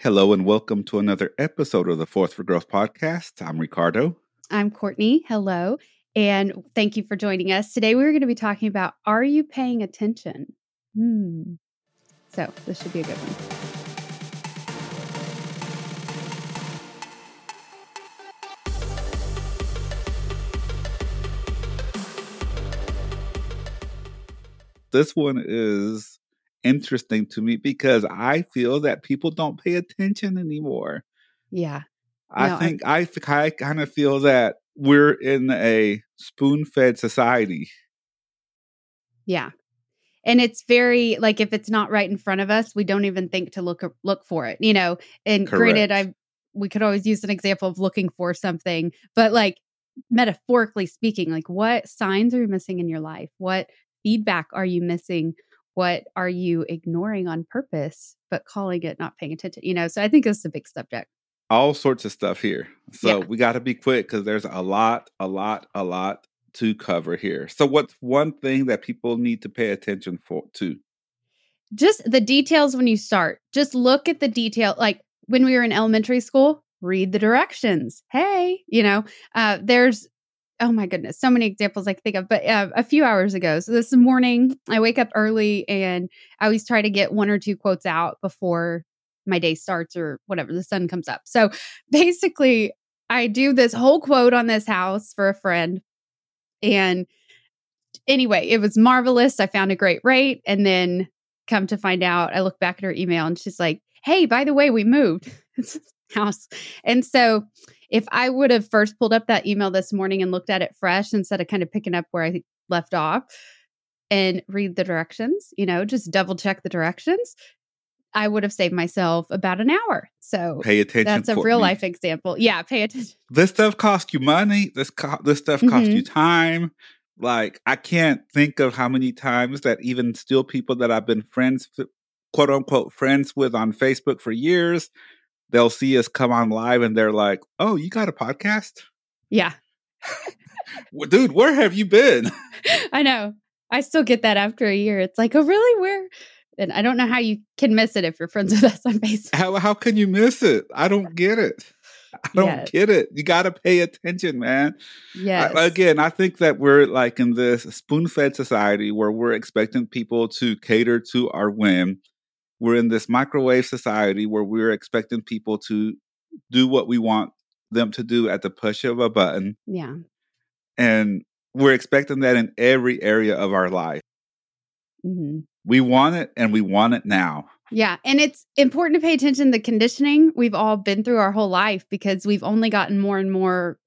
Hello and welcome to another episode of the Force for Growth podcast. I'm Ricardo. I'm Courtney. Hello. And thank you for joining us. Today we're going to be talking about Are you paying attention? Hmm. So this should be a good one. This one is interesting to me because I feel that people don't pay attention anymore. Yeah. I No, I- think I, f- I kind of feel that we're in a spoon fed society. Yeah. And it's very like if it's not right in front of us, we don't even think to look look for it, you know. And granted, I we could always use an example of looking for something, but like metaphorically speaking, like what signs are you missing in your life? What feedback are you missing? What are you ignoring on purpose, but calling it not paying attention? You know, so I think it's a big subject. All sorts of stuff here. So Yeah. we got to be quick because there's a lot, a lot, a lot to cover here. So, what's one thing that people need to pay attention for to? just the details when you start just look at the detail like when we were in elementary school read the directions hey you know uh there's oh my goodness so many examples i can think of but uh, a few hours ago so this morning i wake up early and i always try to get one or two quotes out before my day starts or whatever the sun comes up so basically i do this whole quote on this house for a friend and anyway it was marvelous i found a great rate and then come to find out, I look back at her email and she's like, Hey, by the way, we moved house. And so if I would have first pulled up that email this morning and looked at it fresh instead of kind of picking up where I left off and read the directions, you know, just double check the directions, I would have saved myself about an hour. So Pay attention. that's a real life example. Yeah, pay attention. this stuff costs you money. This co- this stuff costs Mhm. you time. Like I can't think of how many times that even still people that I've been friends, quote unquote, friends with on Facebook for years, they'll see us come on live and they're like, "Oh, you got a podcast, Yeah, dude? Where have you been?" I know. I still get that after a year. It's like, oh, really? Where? And I don't know how you can miss it if you're friends with us on Facebook. How how can you miss it? I don't get it. I don't Yes. get it. You got to pay attention, man. Yes. I, again, I think that we're like in this spoon fed society where we're expecting people to cater to our whim. We're in this microwave society where we're expecting people to do what we want them to do at the push of a button. yeah. And we're expecting that in every area of our life. hmm We want it and we want it now. Yeah. And it's important to pay attention to the conditioning we've all been through our whole life because we've only gotten more and more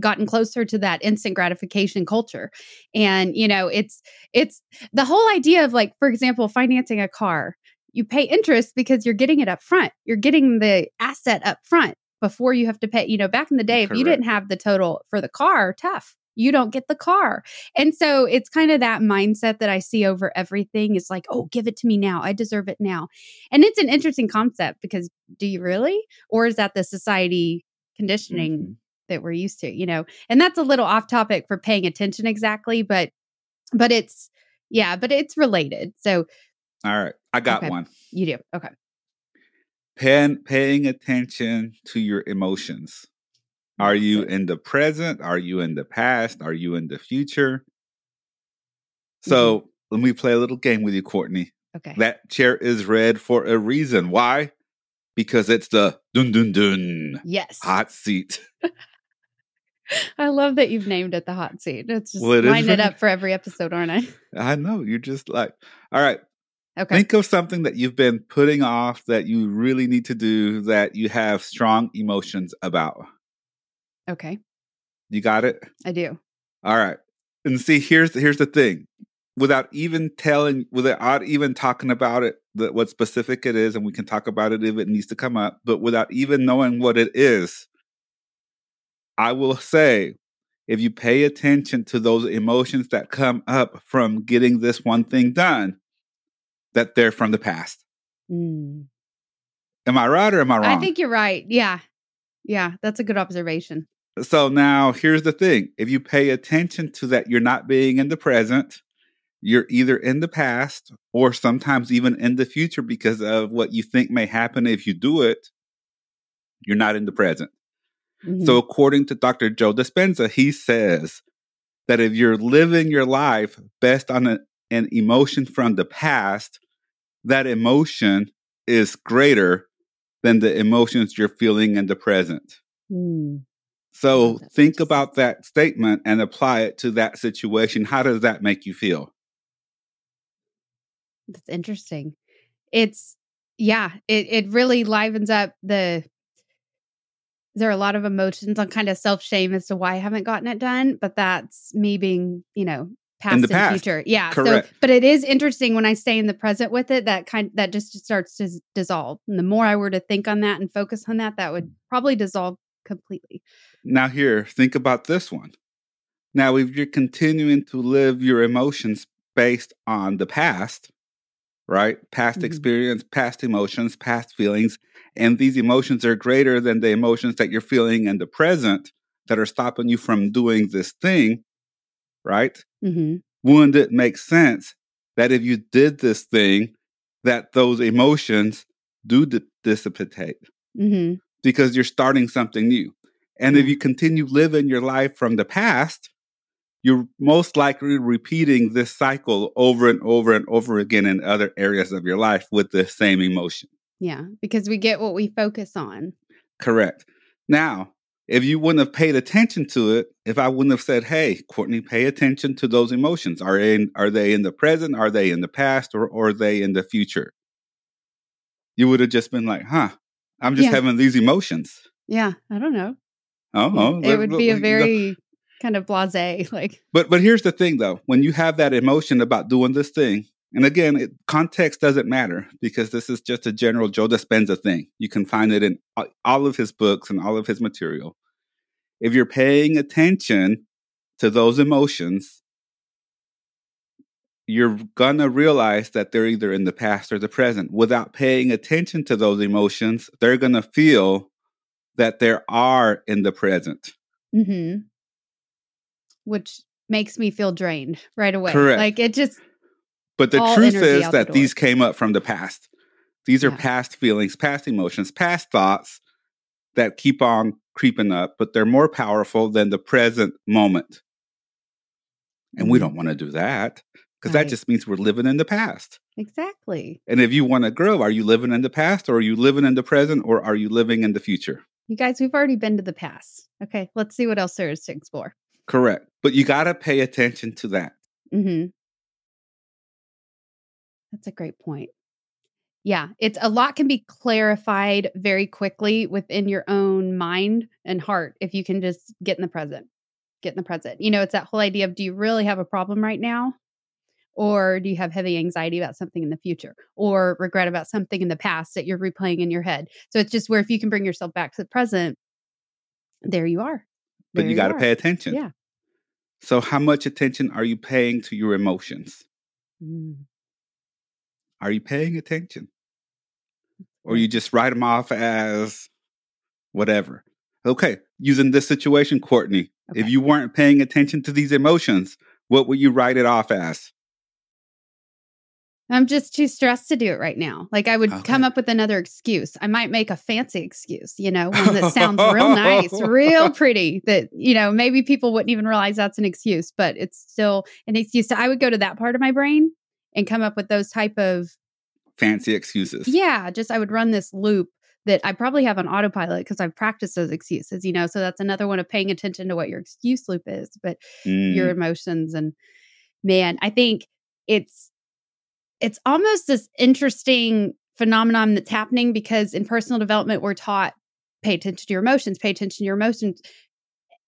gotten closer to that instant gratification culture. And you know it's it's the whole idea of like for example financing a car you pay interest because you're getting it up front you're getting the asset up front before you have to pay you know back in the day if you didn't have the total for the car tough you don't get the car. And so it's kind of that mindset that i see over everything. It's like oh give it to me now. I deserve it now. And it's an interesting concept because do you really? Or is that the society conditioning Mhm. That we're used to you know and that's a little off topic for paying attention exactly but but it's yeah but it's related so All right. I got Okay. one. you do okay Paying, paying attention to your emotions. Are you in the present? Are you in the past? Are you in the future? Mm-hmm. So let me play a little game with you, Courtney. okay That chair is red for a reason. Why? Because it's the dun dun dun yes hot seat. i love that you've named it the hot seat it's just Well, it line it up for every episode aren't i I know you're just like, all right. okay Think of something that you've been putting off that you really need to do that you have strong emotions about. okay You got it. i do All right. And see, here's here's the thing. Without even telling, without even talking about it, that what specific it is, and we can talk about it if it needs to come up, but without even knowing what it is, I will say, if you pay attention to those emotions that come up from getting this one thing done, that they're from the past. Mm. Am I right or am I wrong? i think you're right yeah yeah that's a good observation So now here's the thing. If you pay attention to that, you're not being in the present, you're either in the past or sometimes even in the future because of what you think may happen if you do it. You're not in the present. Mm-hmm. So, according to Dr. Joe Dispenza, he says that if you're living your life based on a, an emotion from the past, that emotion is greater than the emotions you're feeling in the present. Mm. So think about that statement and apply it to that situation. How does that make you feel? That's interesting. It's yeah, it it really livens up the there are a lot of emotions on kind of self shame as to why I haven't gotten it done, but that's me being, you know, past in the and past. future. Yeah. Correct. So, but it is interesting when I stay in the present with it, that kind that just starts to dissolve. And the more I were to think on that and focus on that, that would probably dissolve completely. Now, here, think about this one. Now, if you're continuing to live your emotions based on the past, right? Past mm-hmm. experience, past emotions, past feelings. And these emotions are greater than the emotions that you're feeling in the present that are stopping you from doing this thing, right? Mm-hmm. Wouldn't it make sense that if you did this thing, that those emotions do di- dissipate? Mm-hmm. Because you're starting something new. And if you continue living your life from the past, you're most likely repeating this cycle over and over and over again in other areas of your life with the same emotion. Yeah, because we get what we focus on. Correct. Now, if you wouldn't have paid attention to it, if I wouldn't have said, "Hey, Courtney, pay attention to those emotions. Are they in, are they in the present? Are they in the past? Or, or are they in the future?" You would have just been like, "Huh, I'm just yeah. having these emotions." Yeah, I don't know. Oh, it would be a very kind of blasé like but but here's the thing though. When you have that emotion about doing this thing and again it, context doesn't matter because this is just a general joe dispenza thing. You can find it in all of his books and all of his material. If you're paying attention to those emotions you're gonna realize that they're either in the past or the present. Without paying attention to those emotions they're gonna feel that there are in the present. Mm-hmm which makes me feel drained right away. Correct. Like it just. But the truth is that the these came up from the past. These are yeah. past feelings, past emotions, past thoughts that keep on creeping up, but they're more powerful than the present moment. And mm-hmm. we don't want to do that because right. that just means we're living in the past. Exactly. And if you want to grow, are you living in the past or are you living in the present or are you living in the future? You guys, we've already been to the past. Okay, let's see what else there is to explore. Correct. But you got to pay attention to that. Mm-hmm. That's a great point. Yeah, it's a lot can be clarified very quickly within your own mind and heart if you can just get in the present. Get in the present. You know, it's that whole idea of do you really have a problem right now? Or do you have heavy anxiety about something in the future or regret about something in the past that you're replaying in your head? So it's just where if you can bring yourself back to the present, there you are but you, you got to pay attention. Yeah. So, how much attention are you paying to your emotions? Mm. Are you paying attention? Or you just write them off as whatever? Okay, using this situation, Courtney, okay. if you weren't paying attention to these emotions, what would you write it off as? I'm just too stressed to do it right now. Like I would okay. come up with another excuse. I might make a fancy excuse, you know, one that sounds real nice, real pretty that, you know, maybe people wouldn't even realize that's an excuse, but it's still an excuse. So I would go to that part of my brain and come up with those type of fancy excuses. Yeah, just I would run this loop that I probably have on autopilot because I've practiced those excuses, you know. So that's another one of paying attention to what your excuse loop is, but mm. your emotions and man, I think it's it's almost this interesting phenomenon that's happening because in personal development we're taught pay attention to your emotions pay attention to your emotions.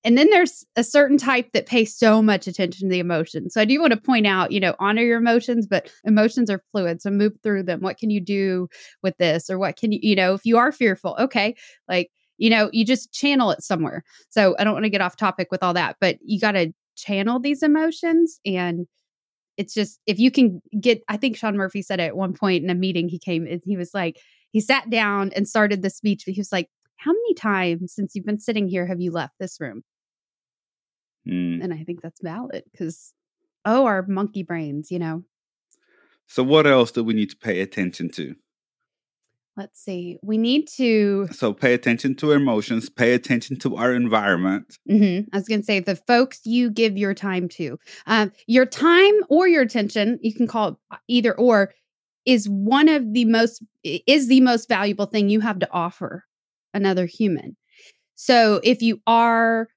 And then there's a certain type that pays so much attention to the emotions. So i do want to point out you know honor your emotions but emotions are fluid so move through them. What can you do with this? Or what can you you know if you are fearful okay like you know you just channel it somewhere. So i don't want to get off topic with all that but you got to channel these emotions and it's just if you can get i think sean murphy said it at one point in a meeting he came he was like he sat down and started the speech but he was like how many times since you've been sitting here have you left this room mm. and i think that's valid because oh, our monkey brains, you know. So, what else do we need to pay attention to? Let's see. We need to. So, pay attention to emotions, pay attention to our environment. Mm-hmm. I was going to say the folks you give your time to. Um, your time or your attention, you can call it either or, is one of the most is the most valuable thing you have to offer another human. So if you are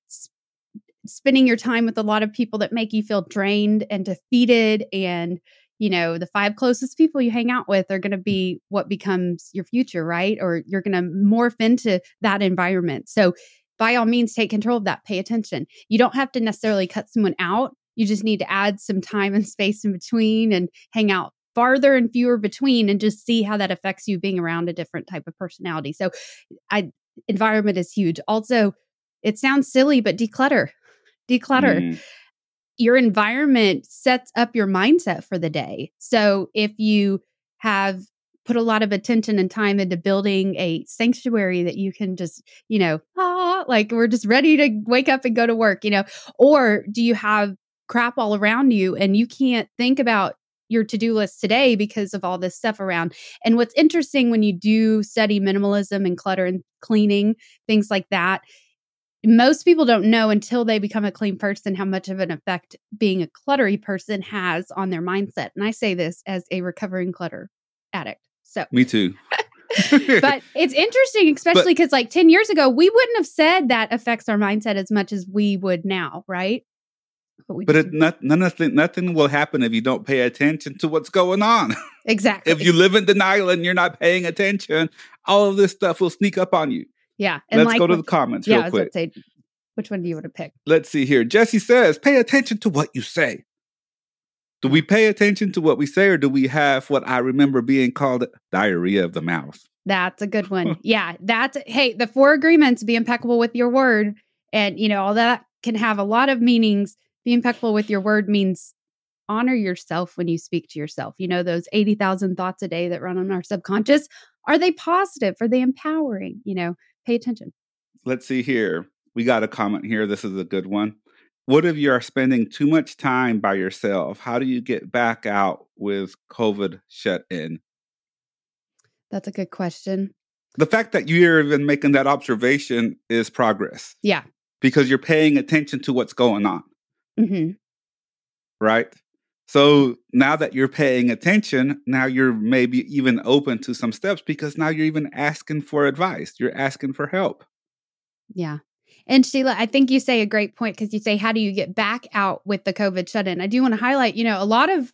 spending your time with a lot of people that make you feel drained and defeated and you know the five closest people you hang out with are going to be what becomes your future right? Or you're going to morph into that environment. So by all means take control of that. Pay attention. You don't have to necessarily cut someone out. You just need to add some time and space in between and hang out farther and fewer between and just see how that affects you being around a different type of personality. So i environment is huge. Also it sounds silly but declutter. Declutter. Mm. Your environment sets up your mindset for the day. So if you have put a lot of attention and time into building a sanctuary that you can just, you know, ah, like we're just ready to wake up and go to work, you know, or do you have crap all around you and you can't think about your to-do list today because of all this stuff around. And what's interesting when you do study minimalism and clutter and cleaning, things like that, most people don't know until they become a clean person how much of an effect being a cluttery person has on their mindset. And I say this as a recovering clutter addict. So, me too. but it's interesting, especially because like 10 years ago, we wouldn't have said that affects our mindset as much as we would now, right? But, but it, not, nothing, nothing will happen if you don't pay attention to what's going on. Exactly. if you live in denial and you're not paying attention, all of this stuff will sneak up on you. Yeah. And Let's like, go to the comments yeah, real quick. Say, which one do you want to pick? Let's see here. Jesse says, pay attention to what you say. Do we pay attention to what we say, or do we have what I remember being called diarrhea of the mouth? That's a good one. yeah. That's, hey, the four agreements be impeccable with your word. And, you know, all that can have a lot of meanings. Be impeccable with your word means honor yourself when you speak to yourself. You know, those 80,000 thoughts a day that run on our subconscious, are they positive? Are they empowering? You know, pay attention. Let's see here. We got a comment here. This is a good one. What if you are spending too much time by yourself? How do you get back out with COVID shut in? That's a good question. The fact that you're even making that observation is progress. Yeah. Because you're paying attention to what's going on. Mm-hmm. Right? So now that you're paying attention, now you're maybe even open to some steps because now you're even asking for advice. You're asking for help. Yeah. And Sheila, I think you say a great point because you say, how do you get back out with the COVID shut in? I do want to highlight, you know, a lot of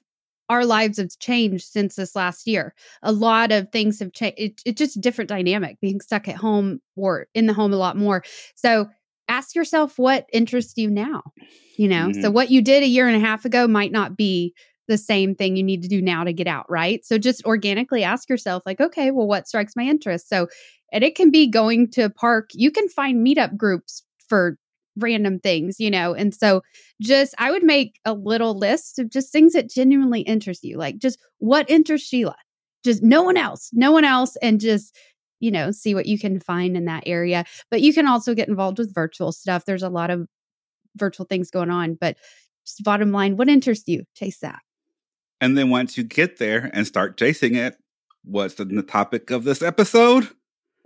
our lives have changed since this last year. A lot of things have changed. It, it's just a different dynamic being stuck at home or in the home a lot more. So ask yourself what interests you now you know? Mm-hmm. so what you did a year and a half ago might not be the same thing you need to do now to get out right? So just organically ask yourself like okay well what strikes my interest? So and it can be going to a park you can find meetup groups for random things you know? And so just i would make a little list of just things that genuinely interest you like just what interests sheila? Just no one else no one else and just you know, see what you can find in that area. But you can also get involved with virtual stuff. There's a lot of virtual things going on. But just bottom line, what interests you? Chase that. And then once you get there and start chasing it, what's the, the topic of this episode?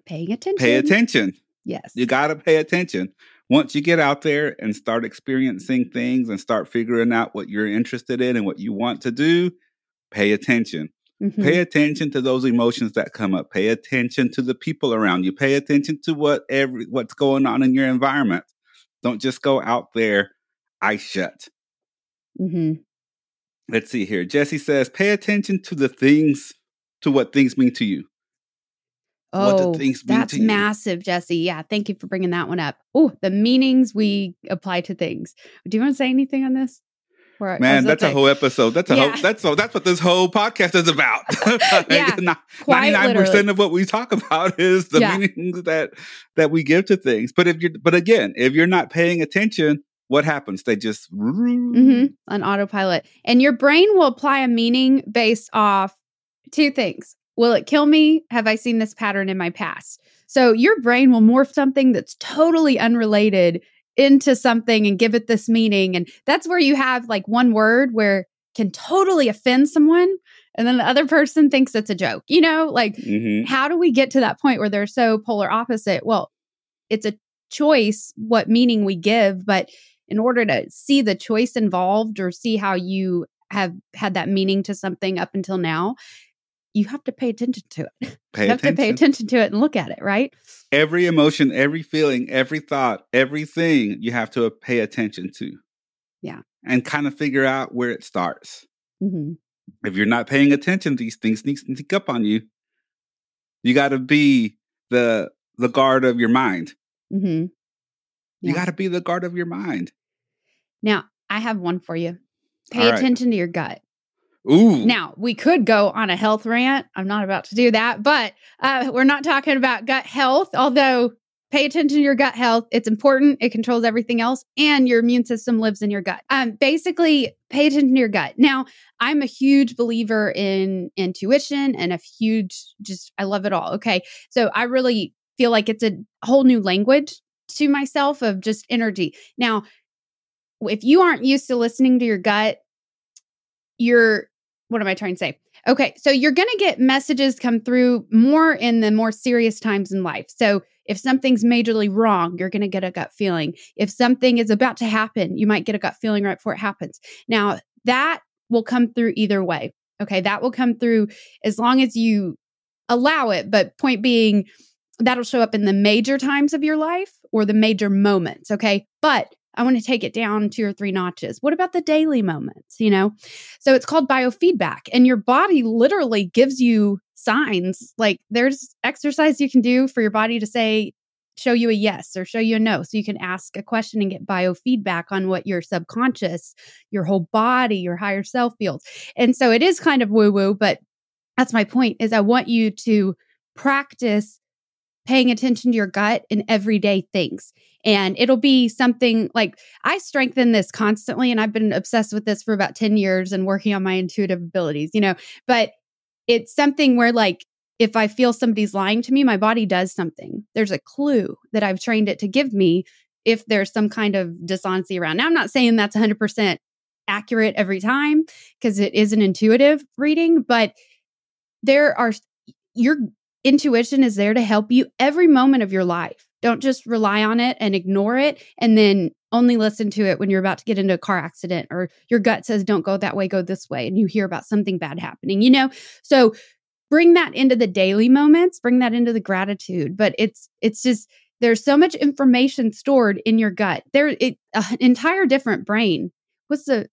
Paying attention. Pay attention. Yes. You got to pay attention. Once you get out there and start experiencing things and start figuring out what you're interested in and what you want to do, pay attention. Mm-hmm. Pay attention to those emotions that come up. Pay attention to the people around you. Pay attention to what every what's going on in your environment. Don't just go out there eyes shut. Mm-hmm. Let's see here. Jesse says, pay attention to the things, to what things mean to you. Oh, that's massive, Jesse. Yeah, thank you for bringing that one up. Oh, the meanings we apply to things. Do you want to say anything on this? Man, that's a whole episode. That's a yeah. whole, that's that's what this whole podcast is about. yeah, ninety nine percent of what we talk about is the yeah. meanings that that we give to things. But if you're, but again, if you're not paying attention, what happens? They just mm-hmm. on autopilot, and your brain will apply a meaning based off two things. Will it kill me? Have I seen this pattern in my past? So your brain will morph something that's totally unrelated into something and give it this meaning. And that's where you have like one word where can totally offend someone and then the other person thinks it's a joke. You know, like Mhm. how do we get to that point where they're so polar opposite? Well, it's a choice what meaning we give, but in order to see the choice involved or see how you have had that meaning to something up until now, you have to pay attention to it. Pay you have attention. to pay attention to it and look at it, right? Every emotion, every feeling, every thought, everything you have to pay attention to. Yeah. And kind of figure out where it starts. hmm If you're not paying attention, these things sneak, sneak up on you. You got to be the the guard of your mind. hmm You got to be the guard of your mind. Now, I have one for you. Pay right. attention to your gut. Ooh. Now, we could go on a health rant. I'm not about to do that, but uh, we're not talking about gut health, although pay attention to your gut health. It's important. It controls everything else, and your immune system lives in your gut. Um, basically, pay attention to your gut. Now, I'm a huge believer in intuition and a huge, just, I love it all. Okay. So I really feel like it's a whole new language to myself of just energy. Now, if you aren't used to listening to your gut, you're what am I trying to say? Okay, so you're going to get messages come through more in the more serious times in life. So if something's majorly wrong, you're going to get a gut feeling. If something is about to happen, you might get a gut feeling right before it happens. Now, that will come through either way. Okay, that will come through as long as you allow it. But point being, that'll show up in the major times of your life or the major moments. Okay, but I want to take it down two or three notches. What about the daily moments? You know, so it's called biofeedback, and your body literally gives you signs. Like there's exercise you can do for your body to say, show you a yes or show you a no. So you can ask a question and get biofeedback on what your subconscious, your whole body, your higher self feels. And so it is kind of woo woo, but that's my point is I want you to practice paying attention to your gut in everyday things. And it'll be something like I strengthen this constantly, and I've been obsessed with this for about 10 years and working on my intuitive abilities, you know. But it's something where, like, if I feel somebody's lying to me, my body does something. There's a clue that I've trained it to give me if there's some kind of dishonesty around. Now, I'm not saying that's 100% accurate every time because it is an intuitive reading, but there are your intuition is there to help you every moment of your life. Don't just rely on it and ignore it and then only listen to it when you're about to get into a car accident or your gut says don't go that way, go this way and you hear about something bad happening, you know? So bring that into the daily moments, bring that into the gratitude, but it's it's just there's so much information stored in your gut. There it uh, an entire different brain. What's the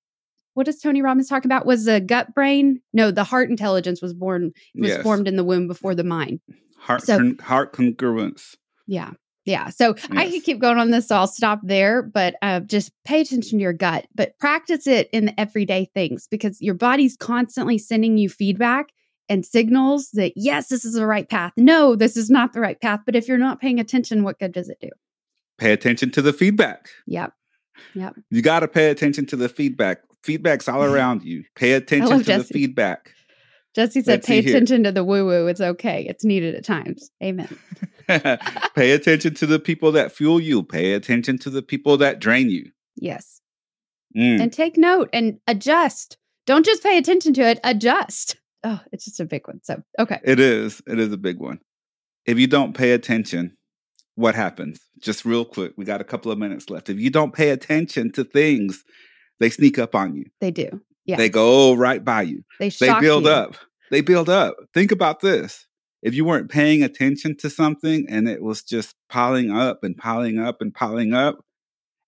what does Tony Robbins talk about? Was the gut brain? No, the heart intelligence was born was Yes. formed in the womb before the mind. Heart, So- con- heart congruence. Yeah. Yeah. So I Yes. could keep going on this, so I'll stop there. But uh, just pay attention to your gut, but practice it in the everyday things because your body's constantly sending you feedback and signals that, yes, this is the right path. No, this is not the right path. But if you're not paying attention, what good does it do? Pay attention to the feedback. Yep. Yep. You got to pay attention to the feedback. Feedback's all around you. Pay attention to the feedback. Jesse said, Let's pay see here. attention to the woo woo. It's okay. It's needed at times. Amen. pay attention to the people that fuel you. Pay attention to the people that drain you. Yes. Mm. And take note and adjust. Don't just pay attention to it, adjust. Oh, it's just a big one. So, okay. It is. It is a big one. If you don't pay attention, what happens? Just real quick, we got a couple of minutes left. If you don't pay attention to things, they sneak up on you. They do. Yeah. They go right by you. They They build you. up. They build up. Think about this. If you weren't paying attention to something and it was just piling up and piling up and piling up,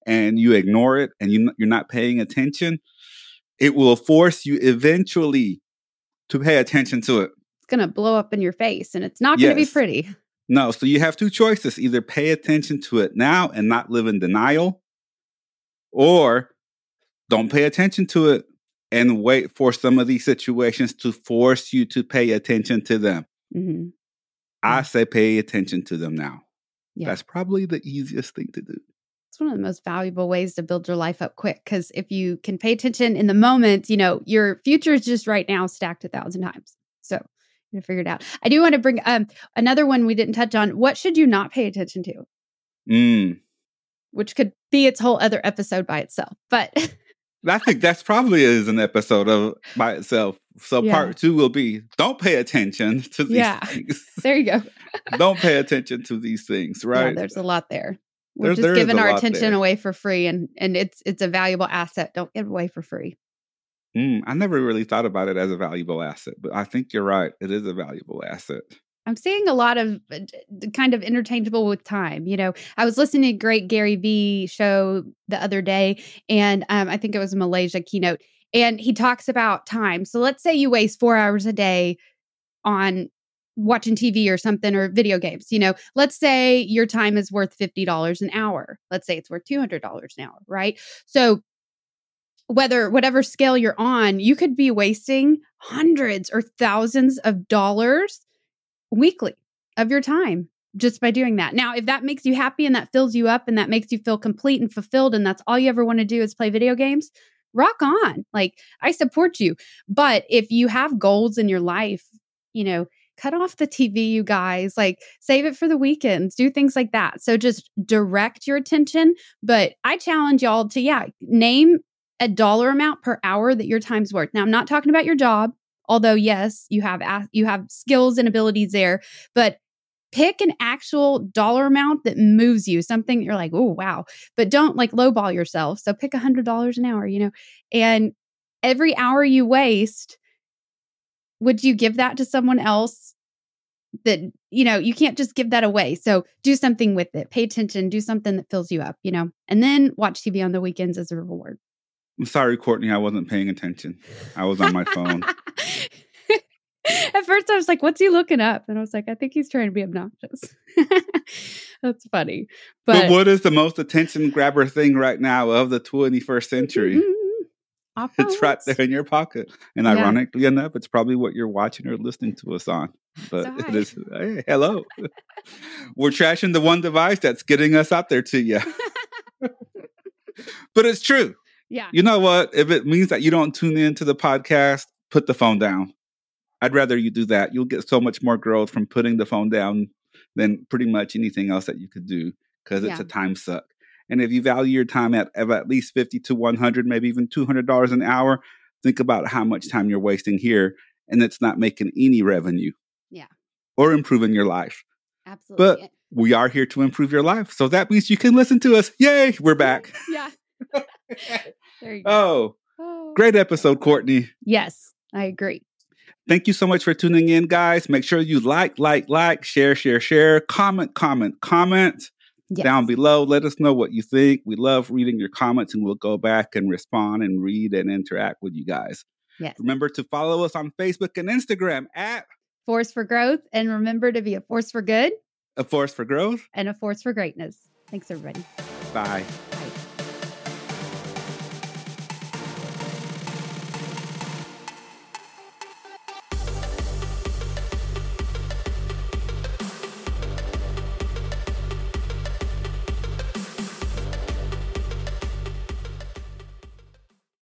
and you ignore it and you, you're not paying attention, it will force you eventually to pay attention to it. It's going to blow up in your face and it's not going to be pretty. No, so you have two choices either pay attention to it now and not live in denial, or don't pay attention to it and wait for some of these situations to force you to pay attention to them. hmm I say pay attention to them now. Yeah. That's probably the easiest thing to do. It's one of the most valuable ways to build your life up quick because if you can pay attention in the moment, you know, your future is just right now stacked a thousand times. So you figure it out. I do want to bring um, another one we didn't touch on. What should you not pay attention to? Mm, Which could be its whole other episode by itself. But I think that's probably is an episode of by itself. So Yeah. part two will be don't pay attention to these Yeah. things. there you go. don't pay attention to these things, Yeah, right? there's a lot there. We're There- just there giving our attention there. away for free, and and it's it's a valuable asset. Don't give away for free. Mm, I never really thought about it as a valuable asset, but I think you're right. It is a valuable asset. I'm seeing a lot of uh, kind of interchangeable with time. You know, I was listening to a great Gary Vee show the other day, and um, I think it was a Malaysia keynote, and he talks about time. So let's say you waste four hours a day on watching TV or something or video games. You know, let's say your time is worth $50 an hour. Let's say it's worth $200 an hour, right? So whether whatever scale you're on, you could be wasting hundreds or thousands of dollars weekly of your time just by doing that. Now, if that makes you happy and that fills you up and that makes you feel complete and fulfilled and that's all you ever want to do is play video games, rock on. Like I support you. But if you have goals in your life, you know, cut off the TV, you guys, like save it for the weekends, do things like that. So just direct your attention. But I challenge y'all to, yeah, name a dollar amount per hour that your time's worth. Now, I'm not talking about your job, although yes, you have you have skills and abilities there, but pick an actual dollar amount that moves you, something you're like, oh wow. But don't like lowball yourself. So pick a hundred dollars an hour, you know, and every hour you waste, would you give that to someone else? That you know, you can't just give that away. So do something with it. Pay attention. Do something that fills you up. You know, and then watch TV on the weekends as a reward. I'm sorry, Courtney, I wasn't paying attention. I was on my phone. At first, I was like, "What's he looking up?" And I was like, "I think he's trying to be obnoxious." That's funny, But, but, what is the most attention grabber thing right now of the 21st century? It's right there in your pocket. And Yeah. ironically enough, it's probably what you're watching or listening to us on. But So it is, hey, hello. We're trashing the one device that's getting us out there to you. but it's true. Yeah, You know what? If it means that you don't tune into the podcast, put the phone down. I'd rather you do that. You'll get so much more growth from putting the phone down than pretty much anything else that you could do because it's Yeah. a time suck. And if you value your time at, at least 50 to 100, maybe even $200 an hour, think about how much time you're wasting here and it's not making any revenue. Yeah. Or improving your life. absolutely. But we are here to improve your life. So that means you can listen to us. Yay, we're back. yeah, there you go. Oh, Oh. great episode, Courtney. Yes, I agree. Thank you so much for tuning in, guys. Make sure you like, like, like, share, share, share, comment, comment, comment Yes. down below. Let us know what you think. We love reading your comments and we'll go back and respond and read and interact with you guys. Yes. Remember to follow us on Facebook and Instagram at Force for growth, and remember to be a force for good A Force for Growth. and a force for greatness. Thanks, everybody. Bye.